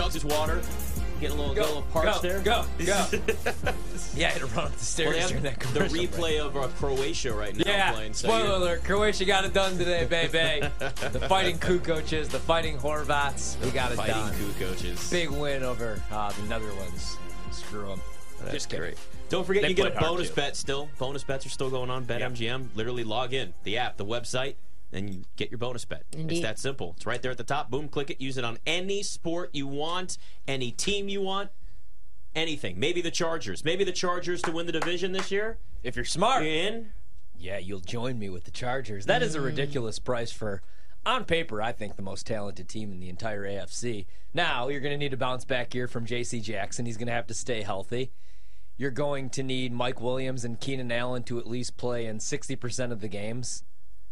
chugs his water. Getting a little, get a little parched go, there. Go, go. yeah, I had to run up the stairs Well, during have that the commercial. replay of uh, Croatia right now Yeah, playing. So spoiler you're- alert, Croatia got it done today, baby. the fighting Kukoches, the fighting Horvats, we got it fighting done. coup coaches. Big win over uh, the Netherlands. Screw them. That's Just kidding. great. Don't forget, They you get a bonus bet still. Bonus bets are still going on. BetMGM. Literally log in, the app, the website, and you get your bonus bet. It's that simple. It's right there at the top. Boom, click it. Use it on any sport you want, any team you want, anything. Maybe the Chargers. Maybe the Chargers to win the division this year. If you're smart, You in? yeah, you'll join me with the Chargers. That is a mm-hmm. ridiculous price for, on paper, I think the most talented team in the entire AFC. Now, you're going to need a bounce back year from J.C. Jackson. He's going to have to stay healthy. You're going to need Mike Williams and Keenan Allen to at least play in 60% of the games.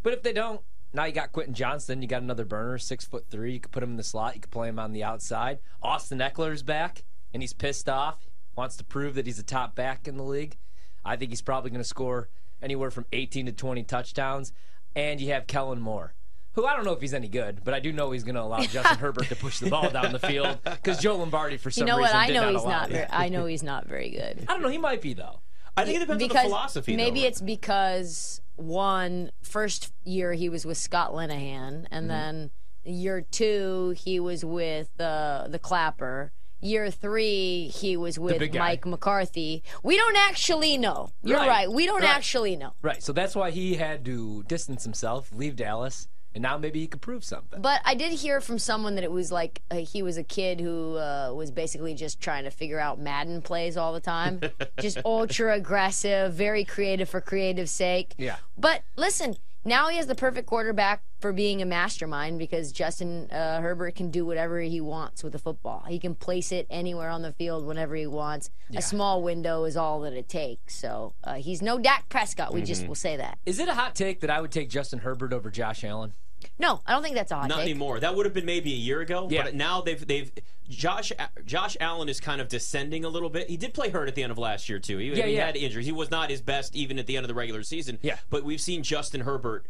But if they don't, now you got Quentin Johnston. You got another burner, six foot three. You could put him in the slot. You could play him on the outside. Austin Ekeler's back, and he's pissed off. Wants to prove that he's a top back in the league. I think he's probably going to score anywhere from 18 to 20 touchdowns. And you have Kellen Moore, who I don't know if he's any good, but I do know he's going to allow Justin Herbert to push the ball down the field because Joe Lombardi, for You some know reason, what? I know he's allow not. Very, I know he's not very good. I don't know. He might be though. I think it depends because on the philosophy. maybe though. it's because one first year he was with Scott Linehan, Mm-hmm. and then year two he was with uh, the Clapper. Year three he was with. Mike McCarthy. We don't actually know. You're Right. right. We don't Right. actually know. Right. So that's why he had to distance himself, leave Dallas, and now maybe he could prove something. But I did hear from someone that it was like uh, he was a kid who uh, was basically just trying to figure out Madden plays all the time. just ultra aggressive, very creative for creative's sake. Yeah. But listen, now he has the perfect quarterback for being a mastermind because Justin uh, Herbert can do whatever he wants with the football. He can place it anywhere on the field whenever he wants. A small window is all that it takes. So uh, he's no Dak Prescott. We Mm-hmm. just will say that. Is it a hot take that I would take Justin Herbert over Josh Allen? No, I don't think that's a hot Not take. anymore. That would have been maybe a year ago. Yeah. But now they've they've Josh Josh Allen is kind of descending a little bit. He did play hurt at the end of last year too. He, Yeah, he yeah. had injuries. He was not his best even at the end of the regular season. Yeah. But we've seen Justin Herbert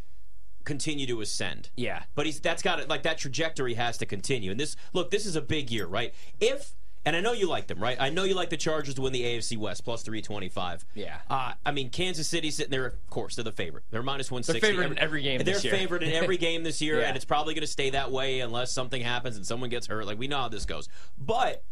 continue to ascend. Yeah. But he's that's got it like that trajectory has to continue. And this look, this is a big year, right? If and I know you like them, right? I know you like the Chargers to win the AFC West plus three twenty five. Yeah. Uh, I mean, Kansas City sitting there. Of course, they're the favorite. They're minus one sixty. favorite in every game They're this year. favored in every game this year, Yeah. and it's probably going to stay that way unless something happens and someone gets hurt. Like we know how this goes. But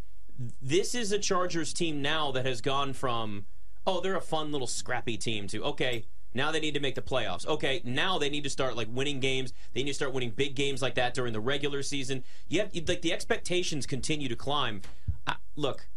this is a Chargers team now that has gone from oh they're a fun little scrappy team to okay now they need to make the playoffs. Okay, now they need to start like winning games. They need to start winning big games like that during the regular season. You have like the expectations continue to climb. I, look,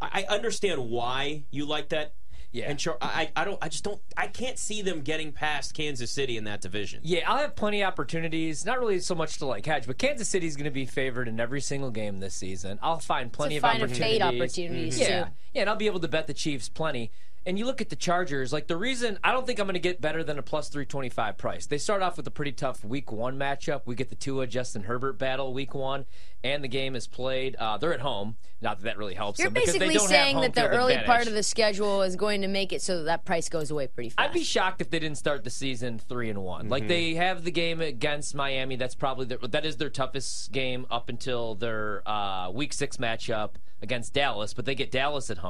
I, I understand why you like that. Yeah. And Char- I, I don't. I just don't. I can't see them getting past Kansas City in that division. Yeah, I'll have plenty of opportunities. Not really so much to like hedge, but Kansas City's going to be favored in every single game this season. I'll find plenty to of find a opportunities. fade opportunities mm-hmm. Yeah, too. Yeah, and I'll be able to bet the Chiefs plenty. And you look at the Chargers, like the reason I don't think I'm going to get better than a plus 325 price. They start off with a pretty tough week one matchup. We get the Tua Justin Herbert battle week one, and the game is played. Uh, they're at home. Not that that really helps You're them because they basically don't saying have home that the early advantage. part of the schedule is going to make it so that, that price goes away pretty fast. I'd be shocked if they didn't start the season three and one. Mm-hmm. Like they have the game against Miami. That's probably their, that is their toughest game up until their uh, week six matchup against Dallas. But they get Dallas at home.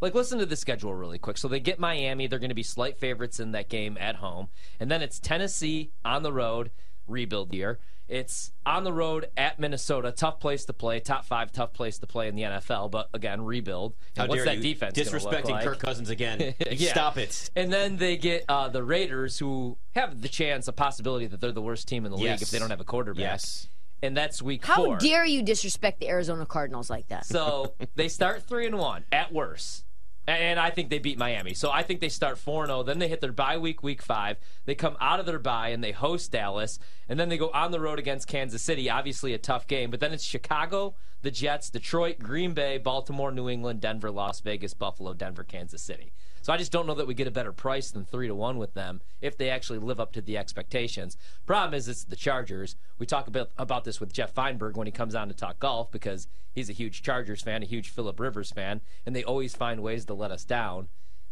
Like listen to the schedule really quick. So they get Miami. They're going to be slight favorites in that game at home, and then it's Tennessee on the road, rebuild year. It's on the road at Minnesota, tough place to play, top five tough place to play in the NFL. But again, rebuild. And How what's dare that you defense disrespecting like? Kirk Cousins again? Yeah. Stop it. And then they get uh, the Raiders, who have the chance, a possibility that they're the worst team in the league if they don't have a quarterback. Yes. And that's week How four. dare you disrespect the Arizona Cardinals like that? So they start three and one at worst. And I think they beat Miami. So I think they start 4 0. Then they hit their bye week, week five. They come out of their bye and they host Dallas. And then they go on the road against Kansas City. Obviously, a tough game. But then it's Chicago, the Jets, Detroit, Green Bay, Baltimore, New England, Denver, Las Vegas, Buffalo, Denver, Kansas City. So I just don't know that we get a better price than 3 to 1 with them if they actually live up to the expectations. Problem is, it's the Chargers. We talk about, about this with Jeff Feinberg when he comes on to talk golf because he's a huge Chargers fan, a huge Philip Rivers fan, and they always find ways to let us down.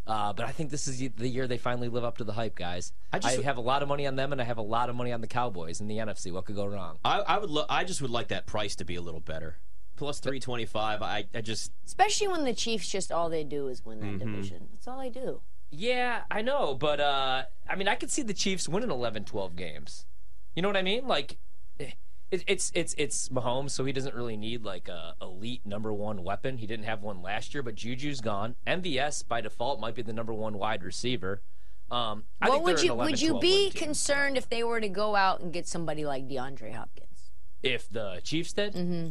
Uh, but I think this is the year they finally live up to the hype, guys. I, I have a lot of money on them, and I have a lot of money on the Cowboys in the NFC. What could go wrong? I, I would. Lo- I just would like that price to be a little better. Plus 325. I, I just Especially when the Chiefs just all they do is win that Mm-hmm. division. That's all they do. Yeah, I know, but uh, I mean, I could see the Chiefs winning 11, 12 games. You know what I mean? Like, eh, it, it's it's it's Mahomes, so he doesn't really need like a elite number one weapon. He didn't have one last year, but Juju's gone. MVS by default might be the number one wide receiver. Um, I what would you 11, would you be concerned if they were to go out and get somebody like DeAndre Hopkins? if the Chiefs did? Mm-hmm.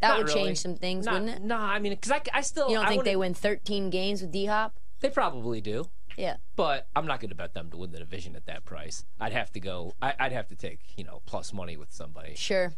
That Not would really. change some things, Nah, wouldn't it? Nah, I mean, because I, I still You don't I think they wouldn't- win 13 games with D Hop? They probably do. Yeah. But I'm not going to bet them to win the division at that price. I'd have to go. I, I'd have to take you know plus money with somebody. Sure.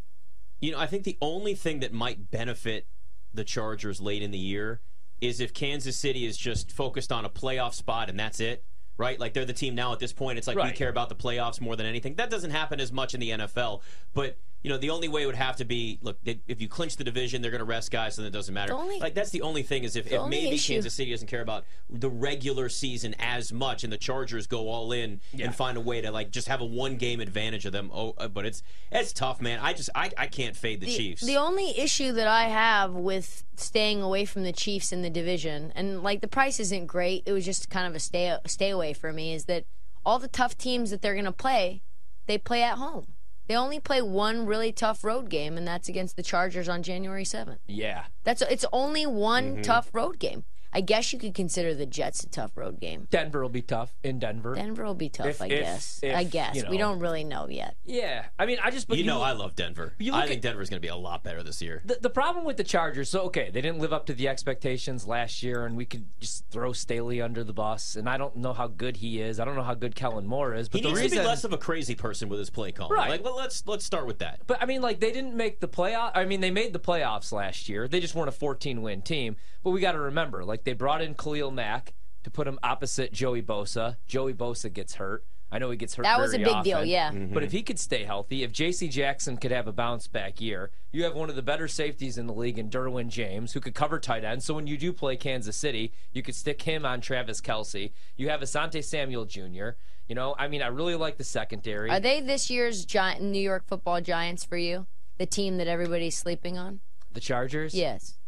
You know, I think the only thing that might benefit the Chargers late in the year is if Kansas City is just focused on a playoff spot and that's it, right? Like they're the team now at this point. It's like we care about the playoffs more than anything. That doesn't happen as much in the NFL, but. You know, the only way would have to be look. they- If you clinch the division, they're going to rest guys, so it doesn't matter. Only- like that's the only thing is if, if maybe issue- Kansas City doesn't care about the regular season as much, and the Chargers go all in Yeah. and find a way to like just have a one game advantage of them. Oh, uh, but it's it's tough, man. I just I, I can't fade the, The, Chiefs. the only issue that I have with staying away from the Chiefs in the division, and like the price isn't great, it was just kind of a stay stay away for me, is that all the tough teams that they're going to play, they play at home. They only play one really tough road game, and that's against the Chargers on January seventh. Yeah, That's it's only one Mm-hmm. tough road game. I guess you could consider the Jets a tough road game. Denver will be tough in Denver. Denver will be tough, If- I if- guess. if, I guess you we know. don't really know yet. yeah, I mean, I just but you know, look- I love Denver. you I think at- Denver's going to be a lot better this year. the, the problem with the Chargers, so okay, they didn't live up to the expectations last year, and we could just throw Staley under the bus. And I don't know how good he is. I don't know how good Kellen Moore is. But He the needs reason, to be less of a crazy person with his play calling. Right. Like, let's let's start with that. But I mean, like they didn't make the playoff. I mean, they made the playoffs last year. They just weren't a 14 win team. But we got to remember, like they brought in Khalil Mack to put him opposite Joey Bosa. Joey Bosa gets hurt. I know he gets hurt. That was a very big deal, often. yeah. Mm-hmm. But if he could stay healthy, if J.C. Jackson could have a bounce back year, you have one of the better safeties in the league in Derwin James, who could cover tight end. So when you do play Kansas City, you could stick him on Travis Kelce. You have Asante Samuel Jr. You know, I mean, I really like the secondary. Are they this year's giant New York Football Giants for you? The team that everybody's sleeping on? the Chargers. Yes.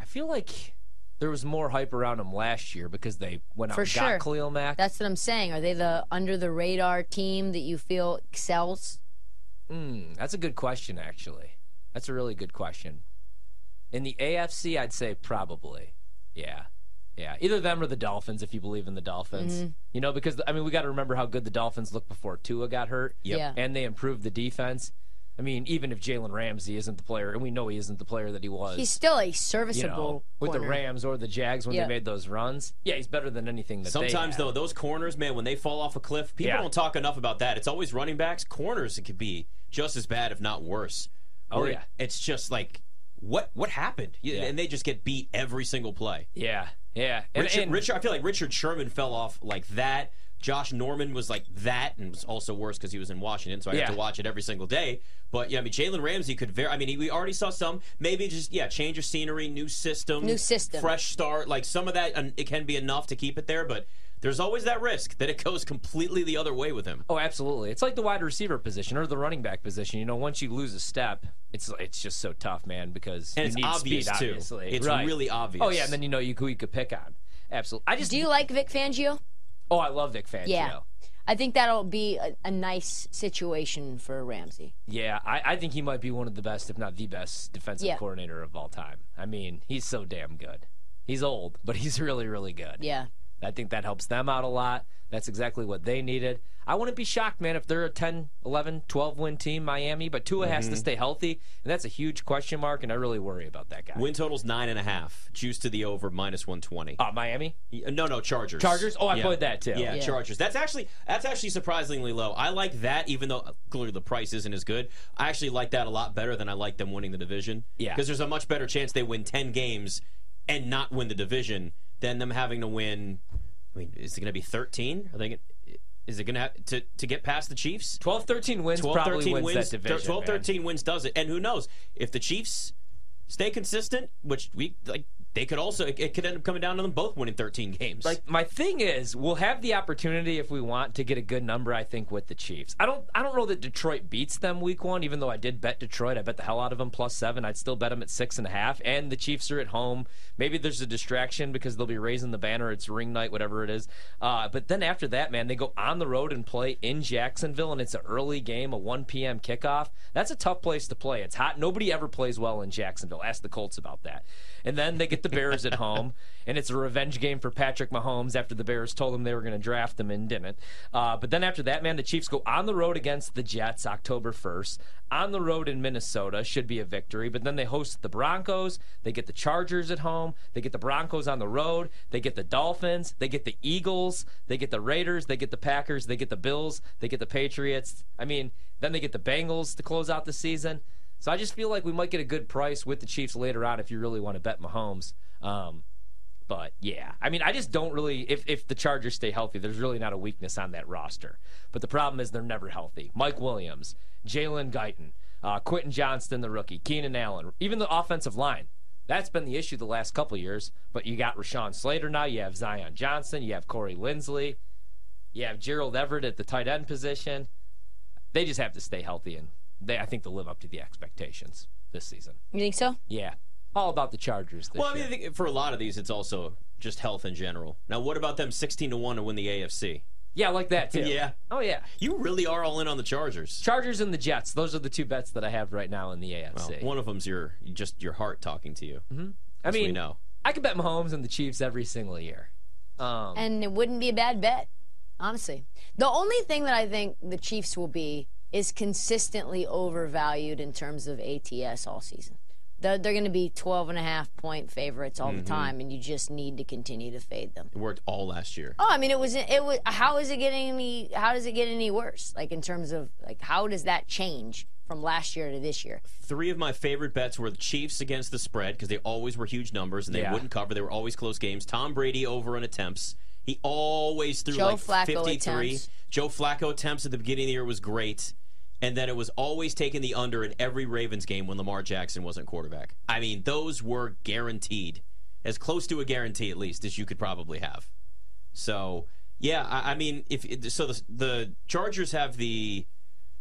I feel like there was more hype around them last year because they went out For and sure. got Khalil Mack. That's what I'm saying. Are they the under the radar team that you feel excels? Mm, that's a good question, actually. That's a really good question. In the AFC, I'd say probably. Yeah. Yeah. Either them or the Dolphins, if you believe in the Dolphins. Mm-hmm. You know, because, I mean, we got to remember how good the Dolphins looked before Tua got hurt. Yep. Yeah. And they improved the defense. I mean, even if Jalen Ramsey isn't the player, and we know he isn't the player that he was. He's still a you serviceable know, with the. Rams or the Jags when Yeah. they made those runs. Yeah, he's better than anything that they Sometimes though, those corners, man, when they fall off a cliff, people Yeah. don't talk enough about that. It's always running backs. Corners, it could be just as bad, if not worse. Oh, Where yeah. it's just like what what happened, Yeah. and they just get beat every single play. Yeah, yeah. And, Richard, and- Richard, I feel like Richard Sherman fell off like that. Josh Norman was like that, and was also worse because he was in Washington, so I Yeah. had to watch it every single day. But yeah, I mean, Jalen Ramsey could very. I mean, he, we already saw some. Maybe just yeah, change of scenery, new system, New system. fresh start. Like some of that, and it can be enough to keep it there. But there's always that risk that it goes completely the other way with him. Oh, absolutely. It's like the wide receiver position or the running back position. You know, once you lose a step, it's it's just so tough, man, because And you it's need obvious, speed, too. obviously. It's Right. really obvious. Oh yeah, and then you know you who you could pick on. Absolutely. I just Do you like Vic Fangio? Oh, I love Vic Fangio. Yeah. I think that'll be a, a nice situation for Ramsey. Yeah, I, I think he might be one of the best, if not the best, defensive Yeah. coordinator of all time. I mean, he's so damn good. He's old, but he's really, really good. Yeah. I think that helps them out a lot. That's exactly what they needed. I wouldn't be shocked, man, if they're a 10, 11, 12 win team, Miami, but Tua has to Mm-hmm. stay healthy, and that's a huge question mark, and I really worry about that guy. Win total's nine and a half. Juice to the over minus one twenty. Uh, Miami? No, no, Chargers. Chargers? Oh, I Yeah. played that too. Yeah, Yeah. Chargers. That's actually that's actually surprisingly low. I like that, even though clearly the price isn't as good. I actually like that a lot better than I like them winning the division. Yeah. because there's a much better chance they win ten games and not win the division than them having to win. I mean, is it going to be thirteen? Are they? Gonna, is it going to have to to get past the Chiefs? 12 13 wins 12 probably 13 wins, wins. that division. 12 man. 13 wins does it. And who knows if the Chiefs stay consistent, which we like they could also it, could end up coming down to them both winning 13 games. Like my thing is, we'll have the opportunity if we want to get a good number. I think with the Chiefs, I don't. I don't know that Detroit beats them week one. Even though I did bet Detroit, I bet the hell out of them plus seven. I'd still bet them at six and a half. And the Chiefs are at home. Maybe there's a distraction because they'll be raising the banner. It's ring night, whatever it is. Uh, but then after that, man, they go on the road and play in Jacksonville, and it's an early game, a 1 p.m. kickoff. That's a tough place to play. It's hot. Nobody ever plays well in Jacksonville. Ask the Colts about that. And then they get the Bears at home, and it's a revenge game for Patrick Mahomes after the Bears told him they were going to draft him and didn't. Uh, but then after that, man, the Chiefs go on the road against the Jets October 1st. On the road in Minnesota should be a victory, but then they host the Broncos. They get the Chargers at home. They get the Broncos on the road. They get the Dolphins. They get the Eagles. They get the Raiders. They get the Packers. They get the Bills. They get the Patriots. I mean, then they get the Bengals to close out the season. So I just feel like we might get a good price with the Chiefs later on if you really want to bet Mahomes. Um, but yeah, I mean, I just don't really. If if the Chargers stay healthy, there's really not a weakness on that roster. But the problem is they're never healthy. Mike Williams, Jalen Guyton, uh, Quentin Johnston, the rookie, Keenan Allen, even the offensive line. That's been the issue the last couple years. But you got Rashawn Slater now. You have Zion Johnson. You have Corey Linsley. You have Gerald Everett at the tight end position. They just have to stay healthy, and they I think they'll live up to the expectations this season. You think so? Yeah, all about the Chargers this well, I mean, year. I think for a lot of these, it's also just health in general. Now, what about them 16 to one to win the AFC? yeah, like that too. Yeah. Oh yeah. You really are all in on the Chargers. Chargers and the Jets. Those are the two bets that I have right now in the Well, AFC. one of them's your just your heart talking to you. Mm-hmm. I mean, we know. I could bet Mahomes and the Chiefs every single year. Um, and it wouldn't be a bad bet, honestly. The only thing that I think the Chiefs will be is consistently overvalued in terms of ATS all season. They're, they're going to be 12 and a half point favorites all the mm-hmm. time, and you just need to continue to fade them. It worked all last year. Oh, I mean, it was it was. How is it getting any? How does it get any worse? Like in terms of like, how does that change from last year to this year? Three of my favorite bets were the Chiefs against the spread because they always were huge numbers and they Yeah. wouldn't cover. They were always close games. Tom Brady over in attempts. He always threw Joe like Flacco 53. attempts. Joe Flacco attempts at the beginning of the year was great. And then it was always taking the under in every Ravens game when Lamar Jackson wasn't quarterback. I mean, those were guaranteed. As close to a guarantee, at least, as you could probably have. So, yeah, I, I mean, if so, the, the Chargers have the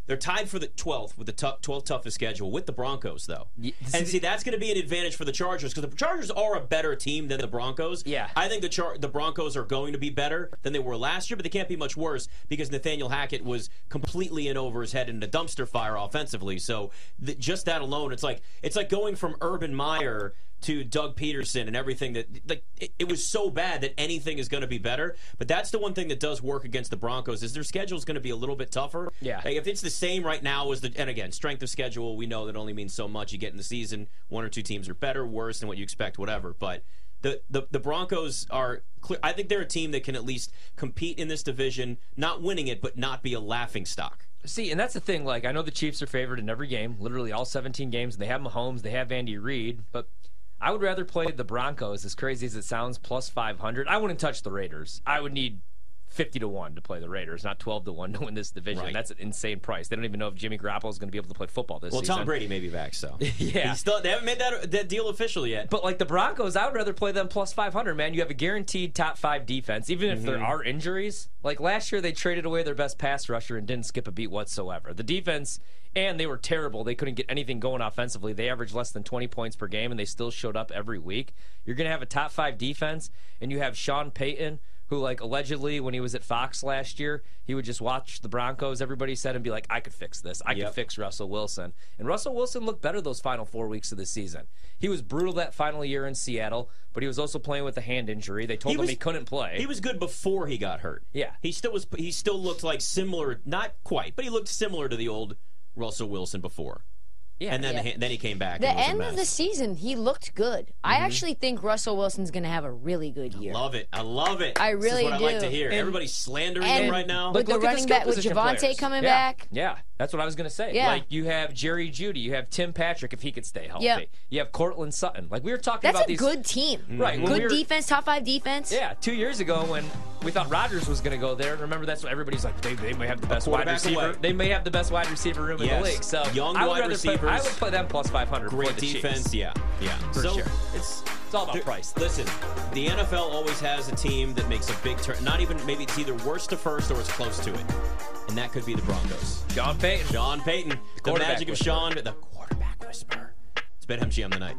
they're tied for the 12th with the tough, 12th toughest schedule with the Broncos, though. Ye- and see, that's going to be an advantage for the Chargers because the Chargers are a better team than the Broncos. Yeah. I think the Char- the Broncos are going to be better than they were last year, but they can't be much worse because Nathaniel Hackett was completely in over his head in a dumpster fire offensively. So th- just that alone, it's like it's like going from Urban Meyer to Doug Pederson and everything that like it, it was so bad that anything is going to be better. But that's the one thing that does work against the Broncos is their schedule is going to be a little bit tougher. Yeah. Like, if it's the same right now as the and again strength of schedule, we know that only means so much. You get in the season, one or two teams are better, worse than what you expect, whatever. But the, the, the Broncos are clear. I think they're a team that can at least compete in this division, not winning it, but not be a laughing stock. See, and that's the thing. Like, I know the Chiefs are favored in every game, literally all 17 games. And they have Mahomes, they have Andy Reid, but I would rather play the Broncos, as crazy as it sounds, plus 500. I wouldn't touch the Raiders. I would need 50 to 1 to play the Raiders, not 12 to 1 to win this division. Right. That's an insane price. They don't even know if Jimmy Garoppolo is going to be able to play football this Well, season. Well, Tom Brady may be back, so Yeah. He's still they haven't made that that deal official yet. But like the Broncos, I would rather play them plus 500, man. You have a guaranteed top five defense, even if Mm-hmm. there are injuries. Like last year, they traded away their best pass rusher and didn't skip a beat whatsoever. The defense, and they were terrible. They couldn't get anything going offensively. They averaged less than 20 points per game, and they still showed up every week. You're going to have a top five defense, and you have Sean Payton. Who like allegedly when he was at Fox last year, he would just watch the Broncos. Everybody said and be like, "I could fix this. I Yep. could fix Russell Wilson." And Russell Wilson looked better those final four weeks of the season. He was brutal that final year in Seattle, but he was also playing with a hand injury. They told He him was- he couldn't play. He was good before he got hurt. Yeah. he still was. He still looked like similar, not quite, but he looked similar to the old Russell Wilson before. Yeah, And then Yeah. the, then he came back. The and end of the season, he looked good. I mm-hmm. actually think Russell Wilson's going to have a really good year. I love it. I love it. I really This is what I like to hear. And- Everybody's slandering and him right now. with the look running back with Javonte players. coming Yeah. back. Yeah, that's what I was going to say. Yeah. Like you have Jerry Jeudy, you have Tim Patrick if he could stay healthy. Yep. You have Courtland Sutton. Like we were talking about That's about a these good team. Mm-hmm. Right, when Good we were- defense, top five defense. Yeah, two years ago when we thought Rodgers was going to go there. Remember, that's what everybody's like. They, they may have the best wide receiver. away. They may have the best wide receiver room in the league. So Young I would wide receivers. play- I would play them plus five hundred. Great for the Chiefs. defense. Yeah, yeah. For so sure. it's It's all about There- price. Listen, the NFL always has a team that makes a big turn. Not even maybe it's either worst to first or it's close to it, and that could be the Broncos. John Payton. Sean Payton, the quarterback magic of. Sean, the quarterback whisperer. It's on the night.